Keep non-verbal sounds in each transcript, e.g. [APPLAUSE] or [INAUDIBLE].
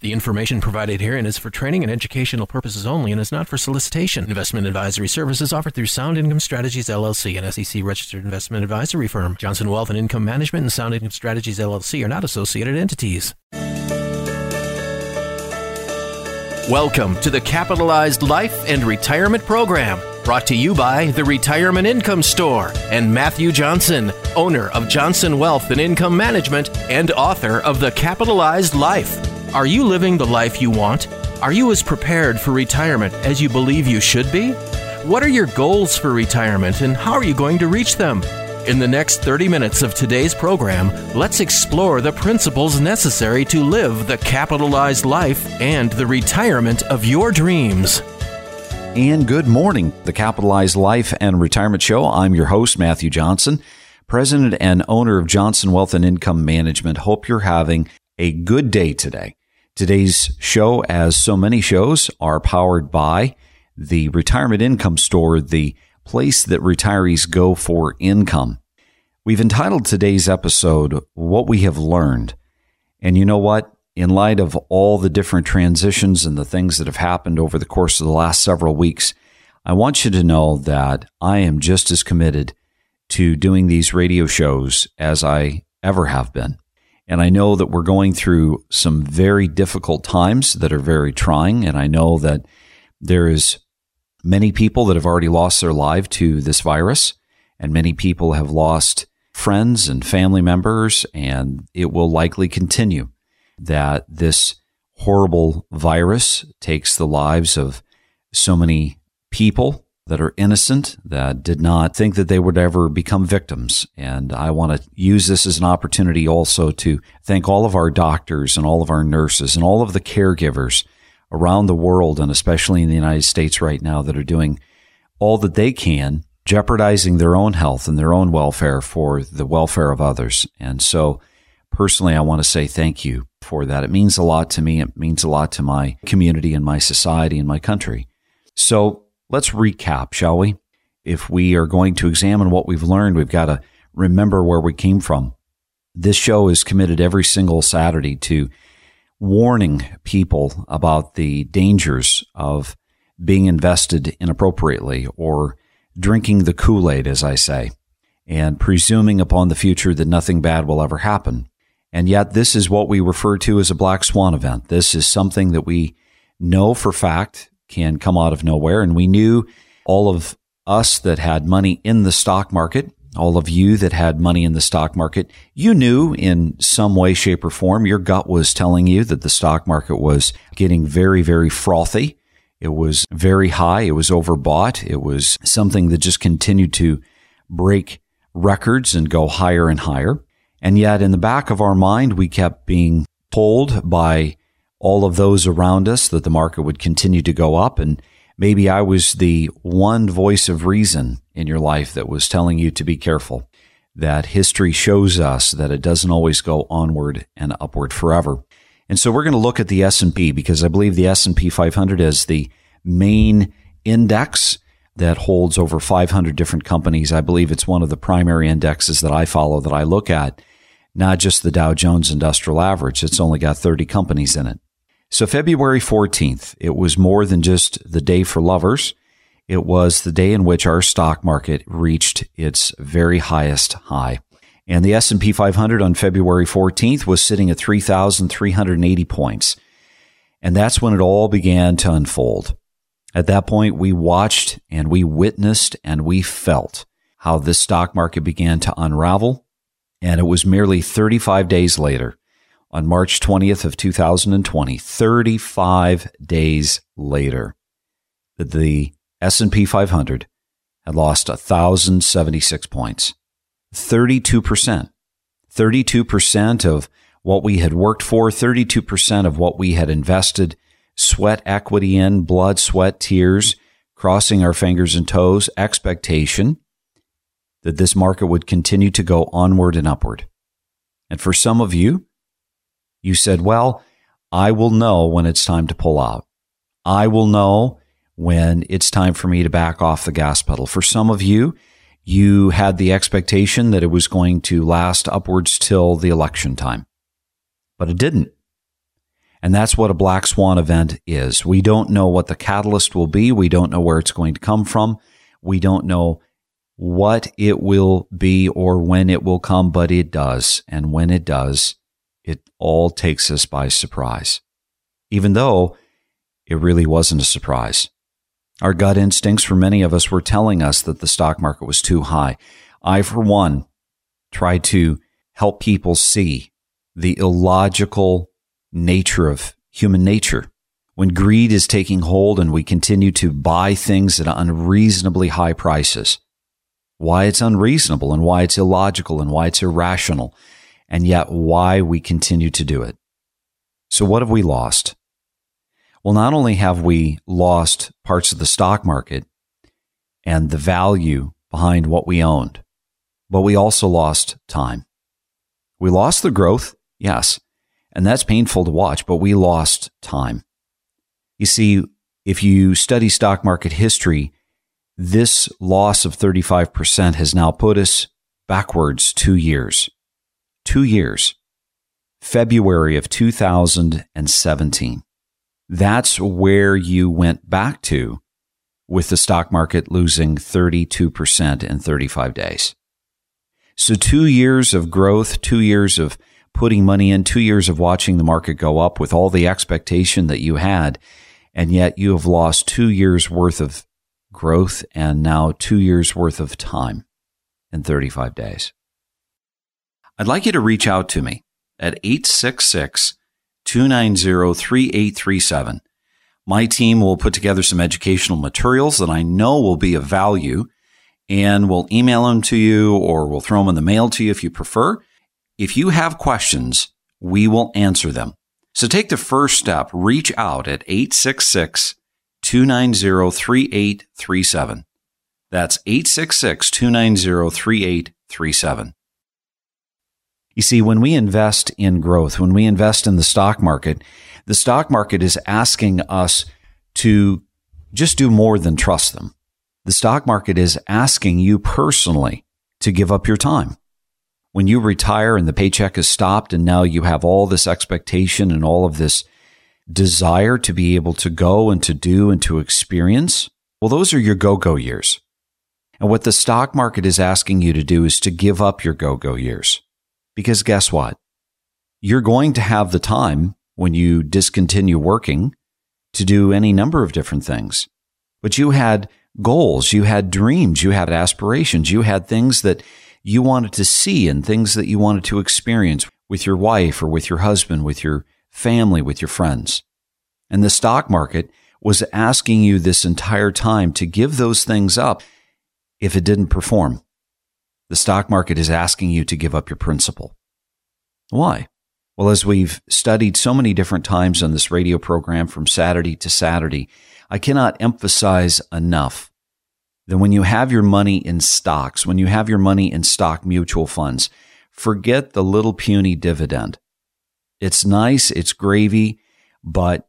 The information provided herein is for training and educational purposes only and is not for solicitation. Investment advisory services offered through Sound Income Strategies LLC, an SEC registered investment advisory firm. Johnson Wealth and Income Management and Sound Income Strategies LLC are not associated entities. Welcome to the Capitalized Life and Retirement Program, brought to you by the Retirement Income Store and Matthew Johnson, owner of Johnson Wealth and Income Management and author of The Capitalized Life. Are you living the life you want? Are you as prepared for retirement as you believe you should be? What are your goals for retirement and how are you going to reach them? In the next 30 minutes of today's program, let's explore the principles necessary to live the capitalized life and the retirement of your dreams. And good morning, the Capitalized Life and Retirement Show. I'm your host, Matthew Johnson, president and owner of Johnson Wealth and Income Management. Hope you're having a good day today. Today's show, as so many shows, are powered by the Retirement Income Store, the place that retirees go for income. We've entitled today's episode, What We Have Learned. And you know what? In light of all the different transitions and the things that have happened over the course of the last several weeks, I want you to know that I am just as committed to doing these radio shows as I ever have been. And I know that we're going through some very difficult times that are very trying. And I know that there is many people that have already lost their life to this virus, and many people have lost friends and family members, and it will likely continue that this horrible virus takes the lives of so many people that are innocent, that did not think that they would ever become victims. And I want to use this as an opportunity also to thank all of our doctors and all of our nurses and all of the caregivers around the world and especially in the United States right now that are doing all that they can, jeopardizing their own health and their own welfare for the welfare of others. And so personally, I want to say thank you for that. It means a lot to me. It means a lot to my community and my society and my country. So Let's recap, shall we? If we are going to examine what we've learned, we've got to remember where we came from. This show is committed every single Saturday to warning people about the dangers of being invested inappropriately or drinking the Kool Aid, as I say, and presuming upon the future that nothing bad will ever happen. And yet, this is what we refer to as a black swan event. This is something that we know for fact can come out of nowhere. And we knew all of us that had money in the stock market, all of you that had money in the stock market, you knew in some way, shape, or form, your gut was telling you that the stock market was getting very, very frothy. It was very high. It was overbought. It was something that just continued to break records and go higher and higher. And yet in the back of our mind, we kept being told by all of those around us that the market would continue to go up. And maybe I was the one voice of reason in your life that was telling you to be careful. That history shows us that it doesn't always go onward and upward forever. And so we're going to look at the S&P because I believe the S&P 500 is the main index that holds over 500 different companies. I believe it's one of the primary indexes that I follow that I look at, not just the Dow Jones Industrial Average. It's only got 30 companies in it. So February 14th, it was more than just the day for lovers. It was the day in which our stock market reached its very highest high. And the S&P 500 on February 14th was sitting at 3,380 points. And that's when it all began to unfold. At that point, we watched and we witnessed and we felt how this stock market began to unravel. And it was merely 35 days later on March 20th of 2020, 35 days later, that the S&P 500 had lost 1076 points. 32%. 32% of what we had worked for, 32% of what we had invested, sweat equity in, blood, sweat, tears, crossing our fingers and toes, expectation that this market would continue to go onward and upward. And for some of you, you said, well, I will know when it's time to pull out. I will know when it's time for me to back off the gas pedal. For some of you, you had the expectation that it was going to last upwards till the election time, but it didn't. And that's what a black swan event is. We don't know what the catalyst will be. We don't know where it's going to come from. We don't know what it will be or when it will come, but it does. And when it does, it all takes us by surprise, even though it really wasn't a surprise. Our gut instincts for many of us were telling us that the stock market was too high. I, for one, tried to help people see the illogical nature of human nature. When greed is taking hold and we continue to buy things at unreasonably high prices, why it's unreasonable and why it's illogical and why it's irrational, and yet why we continue to do it. So, what have we lost? Well, not only have we lost parts of the stock market and the value behind what we owned, but we also lost time. We lost the growth, yes, and that's painful to watch, but we lost time. You see, if you study stock market history, this loss of 35% has now put us backwards two years. Two years. February of 2017. That's where you went back to with the stock market losing 32% in 35 days. So, two years of growth, two years of putting money in, two years of watching the market go up with all the expectation that you had, and yet you have lost two years worth of growth and now two years worth of time in 35 days. I'd like you to reach out to me at 866 290 3837. My team will put together some educational materials that I know will be of value and we'll email them to you or we'll throw them in the mail to you if you prefer. If you have questions, we will answer them. So take the first step. Reach out at 866 290 3837. That's 866 290 3837. You see, when we invest in growth, when we invest in the stock market, the stock market is asking us to just do more than trust them. The stock market is asking you personally to give up your time when you retire and the paycheck is stopped and now you have all this expectation and all of this desire to be able to go and to do and to experience, well, those are your go go years. And what the stock market is asking you to do is to give up your go go years. Because guess what? You're going to have the time when you discontinue working to do any number of different things. But you had goals, you had dreams, you had aspirations, you had things that you wanted to see and things that you wanted to experience with your wife or with your husband, with your family, with your friends. And the stock market was asking you this entire time to give those things up if it didn't perform. The stock market is asking you to give up your principal. Why? Well, as we've studied so many different times on this radio program from Saturday to Saturday, I cannot emphasize enough then when you have your money in stocks, when you have your money in stock mutual funds, forget the little puny dividend. It's nice, it's gravy, but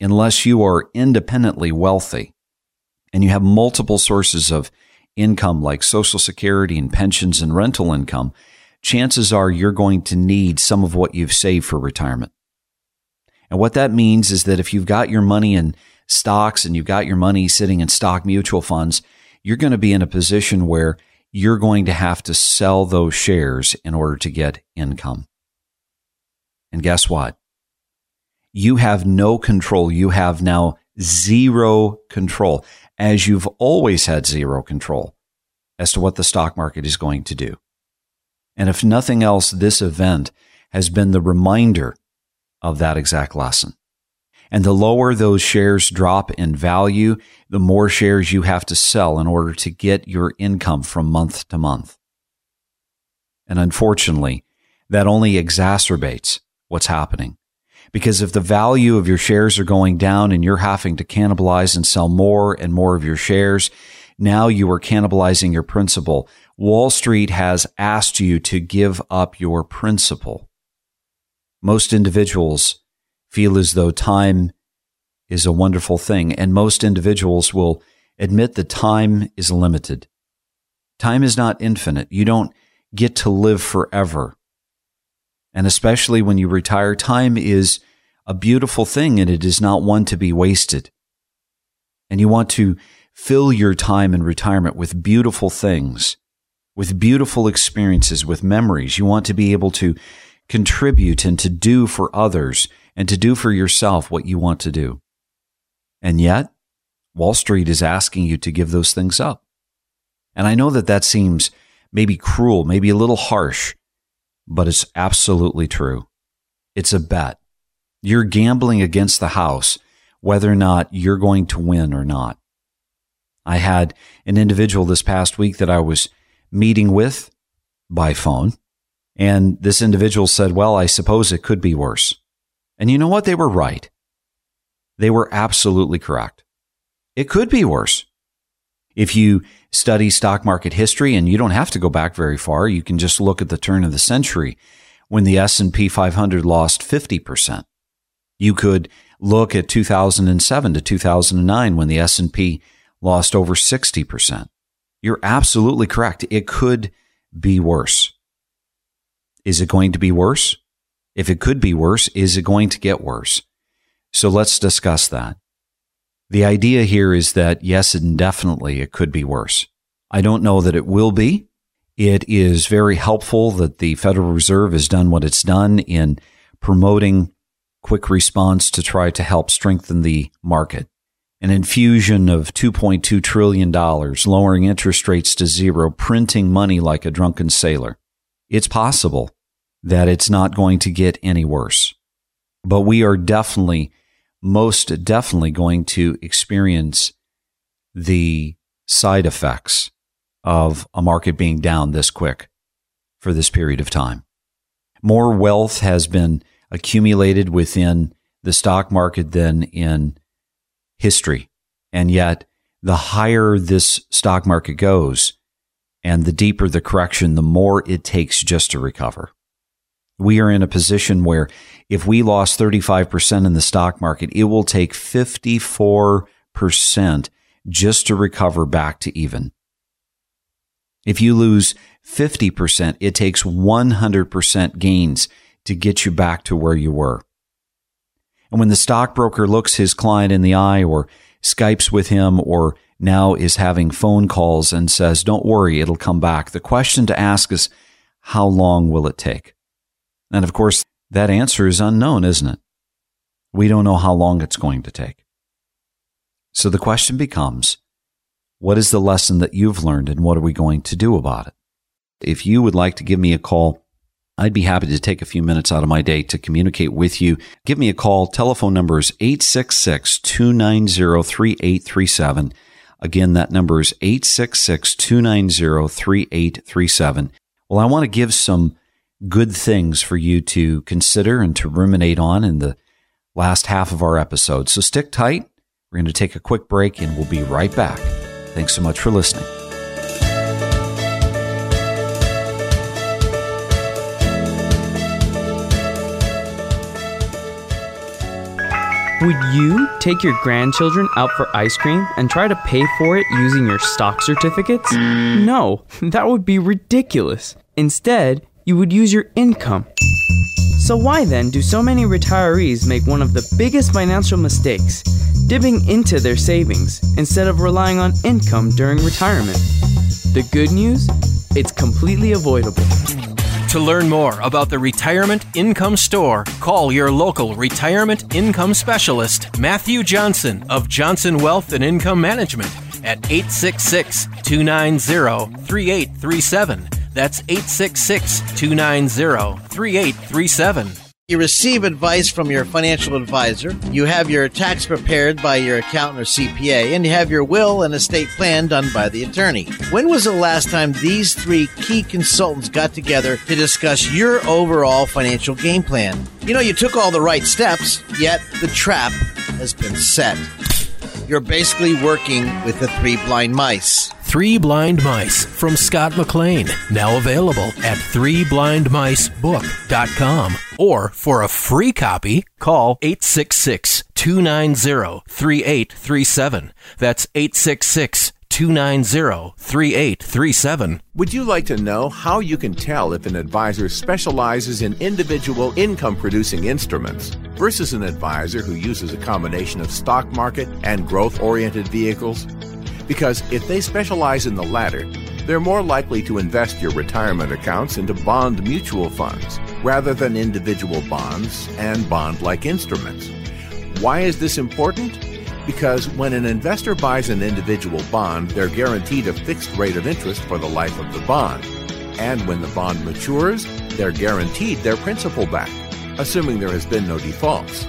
unless you are independently wealthy and you have multiple sources of income like Social Security and pensions and rental income, chances are you're going to need some of what you've saved for retirement. And what that means is that if you've got your money in stocks and you've got your money sitting in stock mutual funds, you're going to be in a position where you're going to have to sell those shares in order to get income. And guess what? You have no control. You have now zero control, as you've always had zero control as to what the stock market is going to do. And if nothing else, this event has been the reminder of that exact lesson. And the lower those shares drop in value, the more shares you have to sell in order to get your income from month to month. And unfortunately, that only exacerbates what's happening. Because if the value of your shares are going down and you're having to cannibalize and sell more and more of your shares, now you are cannibalizing your principal. Wall Street has asked you to give up your principal. Most individuals feel as though time is a wonderful thing. And most individuals will admit that time is limited. Time is not infinite. You don't get to live forever. And especially when you retire, time is a beautiful thing and it is not one to be wasted. And you want to fill your time in retirement with beautiful things, with beautiful experiences, with memories. You want to be able to contribute and to do for others and to do for yourself what you want to do. And yet, Wall Street is asking you to give those things up. And I know that that seems maybe cruel, maybe a little harsh, but it's absolutely true. It's a bet. You're gambling against the house whether or not you're going to win or not. I had an individual this past week that I was meeting with by phone, and this individual said, Well, I suppose it could be worse. And you know what? They were right. They were absolutely correct. It could be worse. If you study stock market history and you don't have to go back very far, you can just look at the turn of the century when the S&P 500 lost 50%. You could look at 2007 to 2009 when the S&P lost over 60%. You're absolutely correct. It could be worse. Is it going to be worse? If it could be worse, is it going to get worse? So let's discuss that. The idea here is that yes, indefinitely it could be worse. I don't know that it will be. It is very helpful that the Federal Reserve has done what it's done in promoting quick response to try to help strengthen the market. An infusion of $2.2 trillion, lowering interest rates to zero, printing money like a drunken sailor. It's possible that it's not going to get any worse. But we are definitely most definitely going to experience the side effects of a market being down this quick for this period of time. More wealth has been accumulated within the stock market than in history. And yet, the higher this stock market goes and the deeper the correction, the more it takes just to recover we are in a position where if we lost 35% in the stock market, it will take 54% just to recover back to even. If you lose 50%, it takes 100% gains to get you back to where you were. And when the stockbroker looks his client in the eye or Skypes with him or now is having phone calls and says, don't worry, it'll come back. The question to ask is, how long will it take? And of course, that answer is unknown, isn't it? We don't know how long it's going to take. So the question becomes what is the lesson that you've learned and what are we going to do about it? If you would like to give me a call, I'd be happy to take a few minutes out of my day to communicate with you. Give me a call. Telephone number is 866 290 3837. Again, that number is 866 290 3837. Well, I want to give some good things for you to consider and to ruminate on in the last half of our episode. So stick tight. We're going to take a quick break and we'll be right back. Thanks so much for listening. Would you take your grandchildren out for ice cream and try to pay for it using your stock certificates? Mm. No, [LAUGHS] that would be ridiculous. Instead, you would use your income. So, why then do so many retirees make one of the biggest financial mistakes, dipping into their savings instead of relying on income during retirement? The good news? It's completely avoidable. To learn more about the Retirement Income Store, call your local retirement income specialist, Matthew Johnson of Johnson Wealth and Income Management at 866 290 3837 that's 866 290 3837. You receive advice from your financial advisor. You have your tax prepared by your accountant or CPA, and you have your will and estate plan done by the attorney. When was the last time these three key consultants got together to discuss your overall financial game plan? You know, you took all the right steps, yet the trap has been set. You're basically working with the three blind mice. Three Blind Mice from Scott McLean, now available at threeblindmicebook.com. Or for a free copy, call 866 290 3837. That's 866 290 3837. Would you like to know how you can tell if an advisor specializes in individual income producing instruments versus an advisor who uses a combination of stock market and growth oriented vehicles? Because if they specialize in the latter, they're more likely to invest your retirement accounts into bond mutual funds rather than individual bonds and bond like instruments. Why is this important? Because when an investor buys an individual bond, they're guaranteed a fixed rate of interest for the life of the bond. And when the bond matures, they're guaranteed their principal back, assuming there has been no defaults.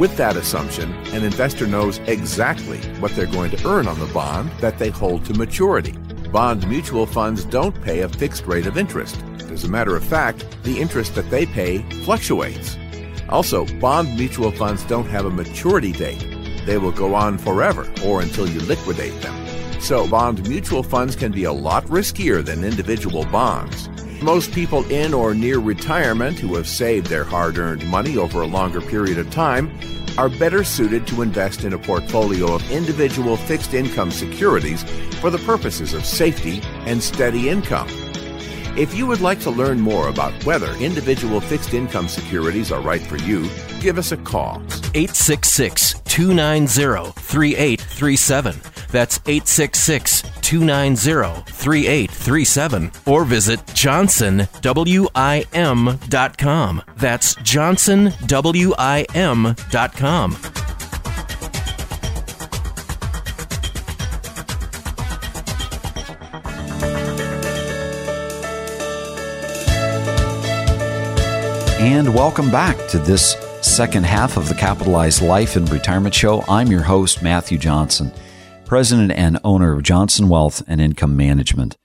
With that assumption, an investor knows exactly what they're going to earn on the bond that they hold to maturity. Bond mutual funds don't pay a fixed rate of interest. As a matter of fact, the interest that they pay fluctuates. Also, bond mutual funds don't have a maturity date. They will go on forever or until you liquidate them. So, bond mutual funds can be a lot riskier than individual bonds. Most people in or near retirement who have saved their hard earned money over a longer period of time are better suited to invest in a portfolio of individual fixed income securities for the purposes of safety and steady income. If you would like to learn more about whether individual fixed income securities are right for you, give us a call. 866 290 3837. That's 866 290 3837. Or visit johnsonwim.com. That's johnsonwim.com. And welcome back to this second half of the Capitalized Life and Retirement Show. I'm your host, Matthew Johnson, President and owner of Johnson Wealth and Income Management.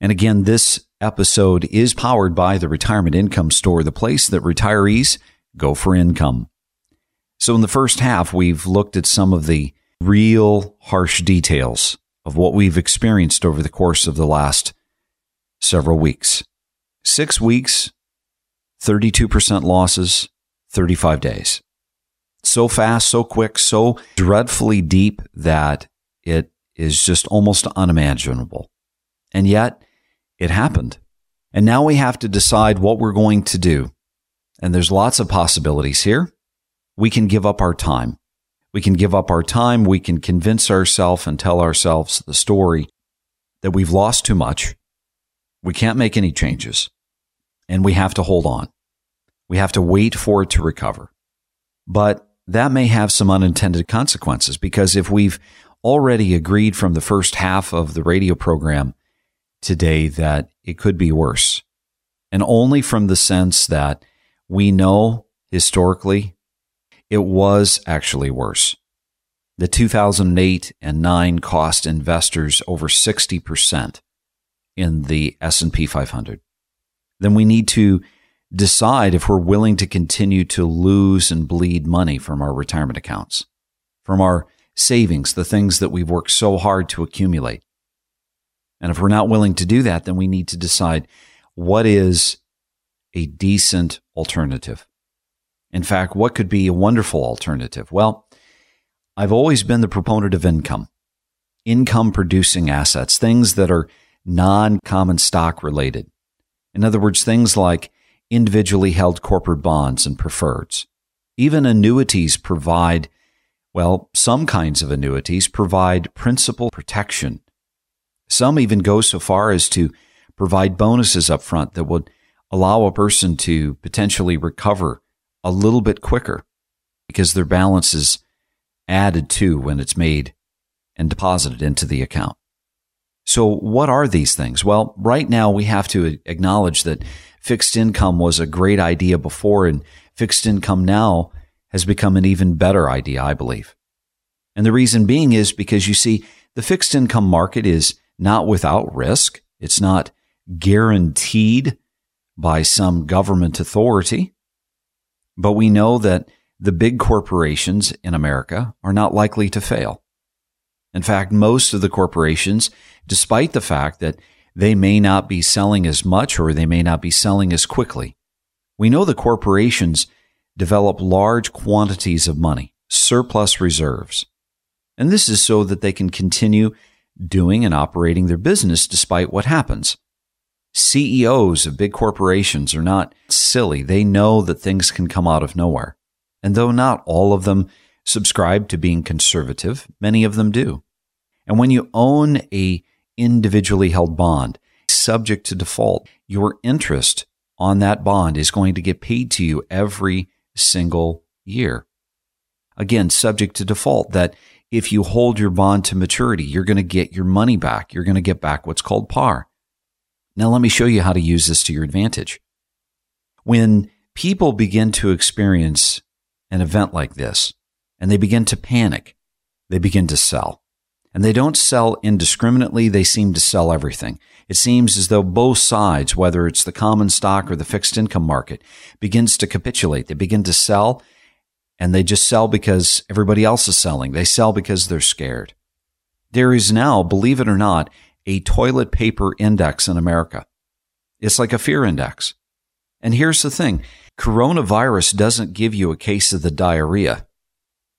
And again, this episode is powered by the Retirement Income Store, the place that retirees go for income. So, in the first half, we've looked at some of the real harsh details of what we've experienced over the course of the last several weeks. Six weeks 32% losses, 35 days. So fast, so quick, so dreadfully deep that it is just almost unimaginable. And yet, it happened. And now we have to decide what we're going to do. And there's lots of possibilities here. We can give up our time. We can give up our time. We can convince ourselves and tell ourselves the story that we've lost too much. We can't make any changes and we have to hold on. We have to wait for it to recover. But that may have some unintended consequences because if we've already agreed from the first half of the radio program today that it could be worse, and only from the sense that we know historically it was actually worse. The 2008 and 9 cost investors over 60% in the S&P 500 then we need to decide if we're willing to continue to lose and bleed money from our retirement accounts, from our savings, the things that we've worked so hard to accumulate. And if we're not willing to do that, then we need to decide what is a decent alternative. In fact, what could be a wonderful alternative? Well, I've always been the proponent of income, income producing assets, things that are non common stock related. In other words, things like individually held corporate bonds and preferreds. Even annuities provide, well, some kinds of annuities provide principal protection. Some even go so far as to provide bonuses up front that would allow a person to potentially recover a little bit quicker because their balance is added to when it's made and deposited into the account. So, what are these things? Well, right now we have to acknowledge that fixed income was a great idea before, and fixed income now has become an even better idea, I believe. And the reason being is because you see, the fixed income market is not without risk. It's not guaranteed by some government authority. But we know that the big corporations in America are not likely to fail. In fact, most of the corporations, despite the fact that they may not be selling as much or they may not be selling as quickly, we know the corporations develop large quantities of money, surplus reserves. And this is so that they can continue doing and operating their business despite what happens. CEOs of big corporations are not silly. They know that things can come out of nowhere. And though not all of them subscribe to being conservative, many of them do. And when you own a individually held bond subject to default, your interest on that bond is going to get paid to you every single year. Again, subject to default that if you hold your bond to maturity, you're going to get your money back. You're going to get back what's called par. Now, let me show you how to use this to your advantage. When people begin to experience an event like this and they begin to panic, they begin to sell. And they don't sell indiscriminately, they seem to sell everything. It seems as though both sides, whether it's the common stock or the fixed income market, begins to capitulate. They begin to sell and they just sell because everybody else is selling. They sell because they're scared. There is now, believe it or not, a toilet paper index in America. It's like a fear index. And here's the thing coronavirus doesn't give you a case of the diarrhea.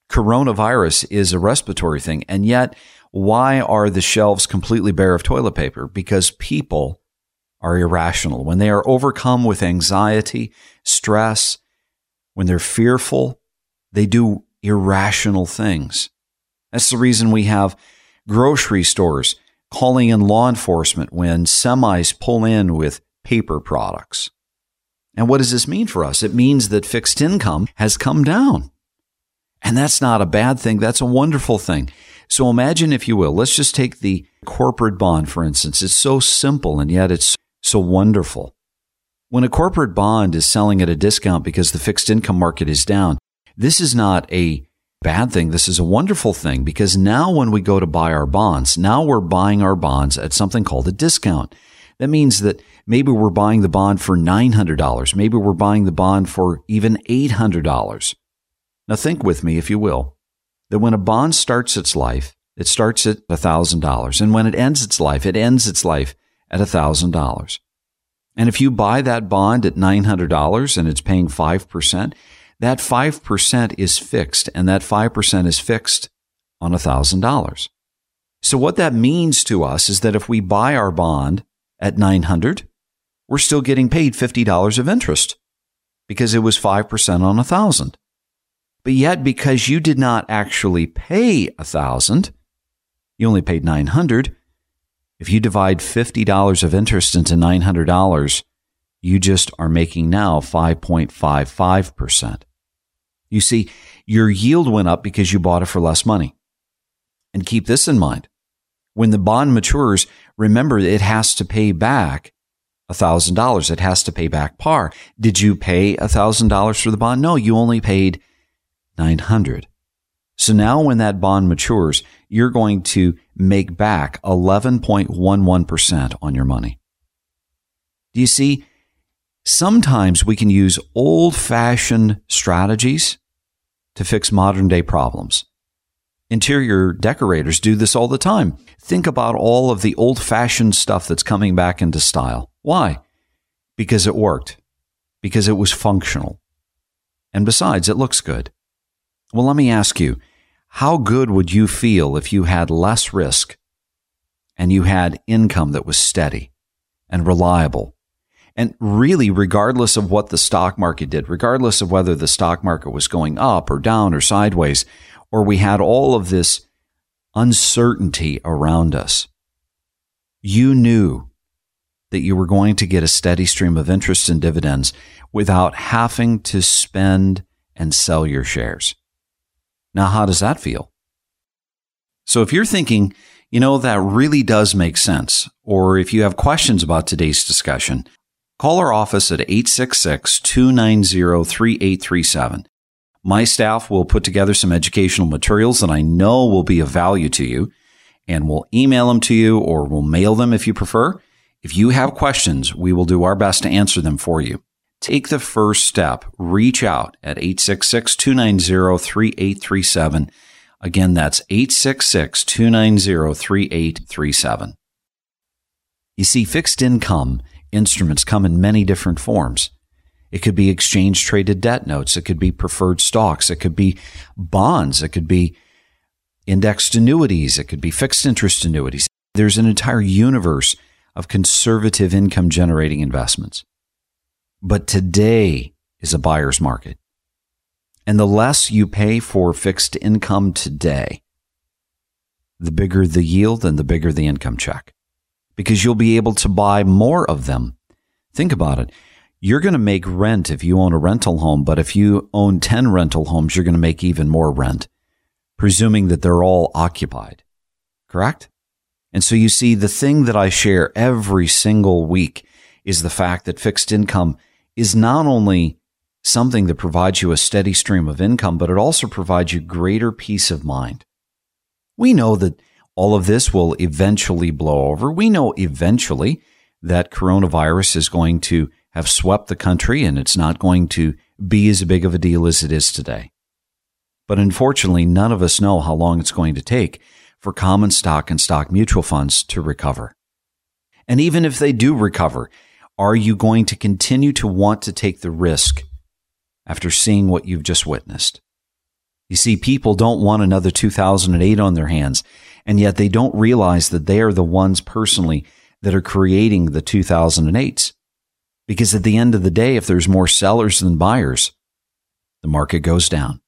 Coronavirus is a respiratory thing. And yet, why are the shelves completely bare of toilet paper? Because people are irrational. When they are overcome with anxiety, stress, when they're fearful, they do irrational things. That's the reason we have grocery stores calling in law enforcement when semis pull in with paper products. And what does this mean for us? It means that fixed income has come down. And that's not a bad thing. That's a wonderful thing. So imagine, if you will, let's just take the corporate bond, for instance. It's so simple and yet it's so wonderful. When a corporate bond is selling at a discount because the fixed income market is down, this is not a bad thing. This is a wonderful thing because now when we go to buy our bonds, now we're buying our bonds at something called a discount. That means that maybe we're buying the bond for $900. Maybe we're buying the bond for even $800. Now think with me, if you will, that when a bond starts its life, it starts at $1,000. And when it ends its life, it ends its life at $1,000. And if you buy that bond at $900 and it's paying 5%, that 5% is fixed, and that 5% is fixed on $1,000. So what that means to us is that if we buy our bond at 900, we're still getting paid $50 of interest because it was 5% on 1000. But yet because you did not actually pay a 1000, you only paid 900. If you divide $50 of interest into $900, you just are making now 5.55%. You see, your yield went up because you bought it for less money. And keep this in mind. When the bond matures, remember it has to pay back $1,000. It has to pay back par. Did you pay $1,000 for the bond? No, you only paid 900. So now when that bond matures, you're going to make back 11.11% on your money. Do you see? Sometimes we can use old fashioned strategies to fix modern day problems. Interior decorators do this all the time. Think about all of the old fashioned stuff that's coming back into style. Why? Because it worked, because it was functional. And besides, it looks good. Well, let me ask you how good would you feel if you had less risk and you had income that was steady and reliable and really, regardless of what the stock market did, regardless of whether the stock market was going up or down or sideways, or we had all of this uncertainty around us, you knew that you were going to get a steady stream of interest and dividends without having to spend and sell your shares. Now, how does that feel? So if you're thinking, you know, that really does make sense, or if you have questions about today's discussion, Call our office at 866 290 3837. My staff will put together some educational materials that I know will be of value to you, and we'll email them to you or we'll mail them if you prefer. If you have questions, we will do our best to answer them for you. Take the first step. Reach out at 866 290 3837. Again, that's 866 290 3837. You see, fixed income instruments come in many different forms. It could be exchange traded debt notes. It could be preferred stocks. It could be bonds. It could be indexed annuities, it could be fixed interest annuities. There's an entire universe of conservative income generating investments. But today is a buyer's market. And the less you pay for fixed income today, the bigger the yield and the bigger the income check because you'll be able to buy more of them. Think about it. You're going to make rent if you own a rental home, but if you own 10 rental homes, you're going to make even more rent, presuming that they're all occupied. Correct? And so you see, the thing that I share every single week is the fact that fixed income is not only something that provides you a steady stream of income, but it also provides you greater peace of mind. We know that all of this will eventually blow over. We know eventually that coronavirus is going to have swept the country and it's not going to be as big of a deal as it is today. But unfortunately, none of us know how long it's going to take for common stock and stock mutual funds to recover. And even if they do recover, are you going to continue to want to take the risk after seeing what you've just witnessed? You see, people don't want another 2008 on their hands, and yet they don't realize that they are the ones personally that are creating the 2008s. Because at the end of the day, if there's more sellers than buyers, the market goes down.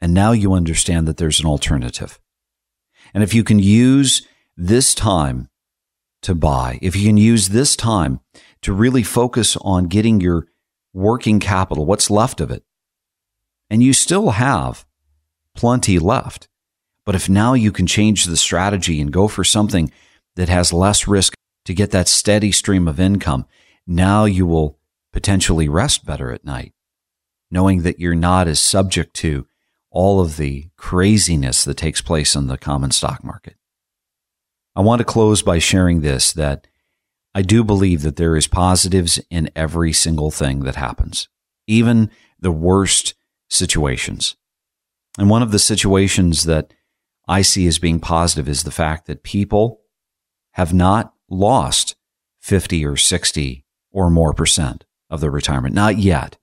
And now you understand that there's an alternative. And if you can use this time to buy, if you can use this time to really focus on getting your working capital, what's left of it, and you still have plenty left. But if now you can change the strategy and go for something that has less risk to get that steady stream of income, now you will potentially rest better at night, knowing that you're not as subject to all of the craziness that takes place in the common stock market. I want to close by sharing this that I do believe that there is positives in every single thing that happens, even the worst situations. And one of the situations that I see as being positive is the fact that people have not lost 50 or 60 or more percent of their retirement. Not yet.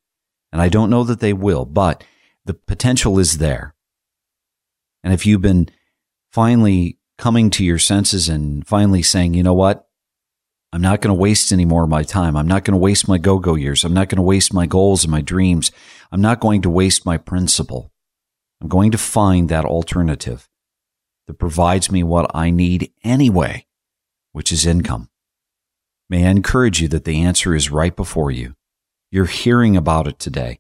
And I don't know that they will, but the potential is there. And if you've been finally coming to your senses and finally saying, you know what? I'm not going to waste any more of my time. I'm not going to waste my go go years. I'm not going to waste my goals and my dreams. I'm not going to waste my principal. I'm going to find that alternative that provides me what I need anyway, which is income. May I encourage you that the answer is right before you. You're hearing about it today,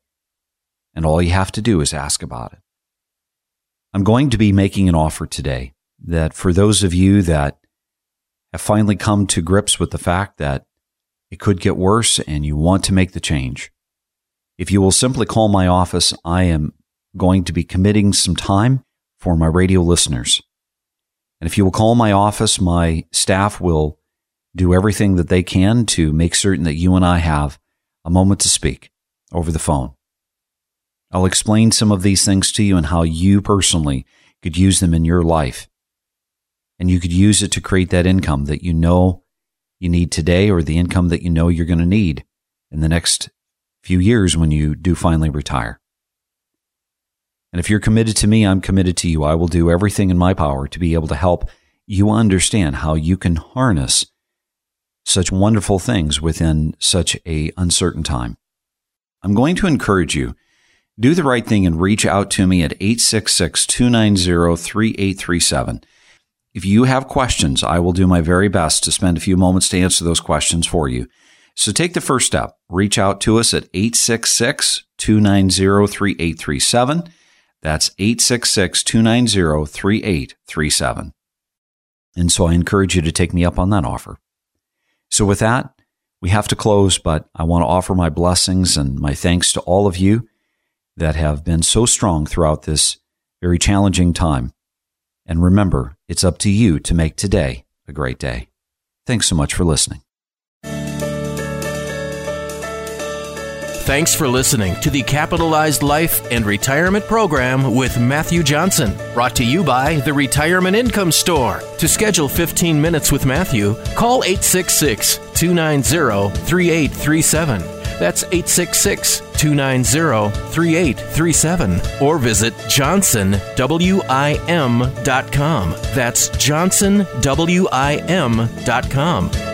and all you have to do is ask about it. I'm going to be making an offer today that for those of you that have finally come to grips with the fact that it could get worse and you want to make the change. If you will simply call my office, I am going to be committing some time for my radio listeners. And if you will call my office, my staff will do everything that they can to make certain that you and I have a moment to speak over the phone. I'll explain some of these things to you and how you personally could use them in your life and you could use it to create that income that you know you need today or the income that you know you're going to need in the next few years when you do finally retire. And if you're committed to me, I'm committed to you. I will do everything in my power to be able to help you understand how you can harness such wonderful things within such a uncertain time. I'm going to encourage you do the right thing and reach out to me at 866 290 3837. If you have questions, I will do my very best to spend a few moments to answer those questions for you. So take the first step. Reach out to us at 866 290 3837. That's 866 290 3837. And so I encourage you to take me up on that offer. So with that, we have to close, but I want to offer my blessings and my thanks to all of you that have been so strong throughout this very challenging time. And remember, it's up to you to make today a great day. Thanks so much for listening. Thanks for listening to the Capitalized Life and Retirement Program with Matthew Johnson, brought to you by the Retirement Income Store. To schedule 15 minutes with Matthew, call 866 290 3837. That's 866 290 3837. Or visit johnsonwim.com. That's johnsonwim.com.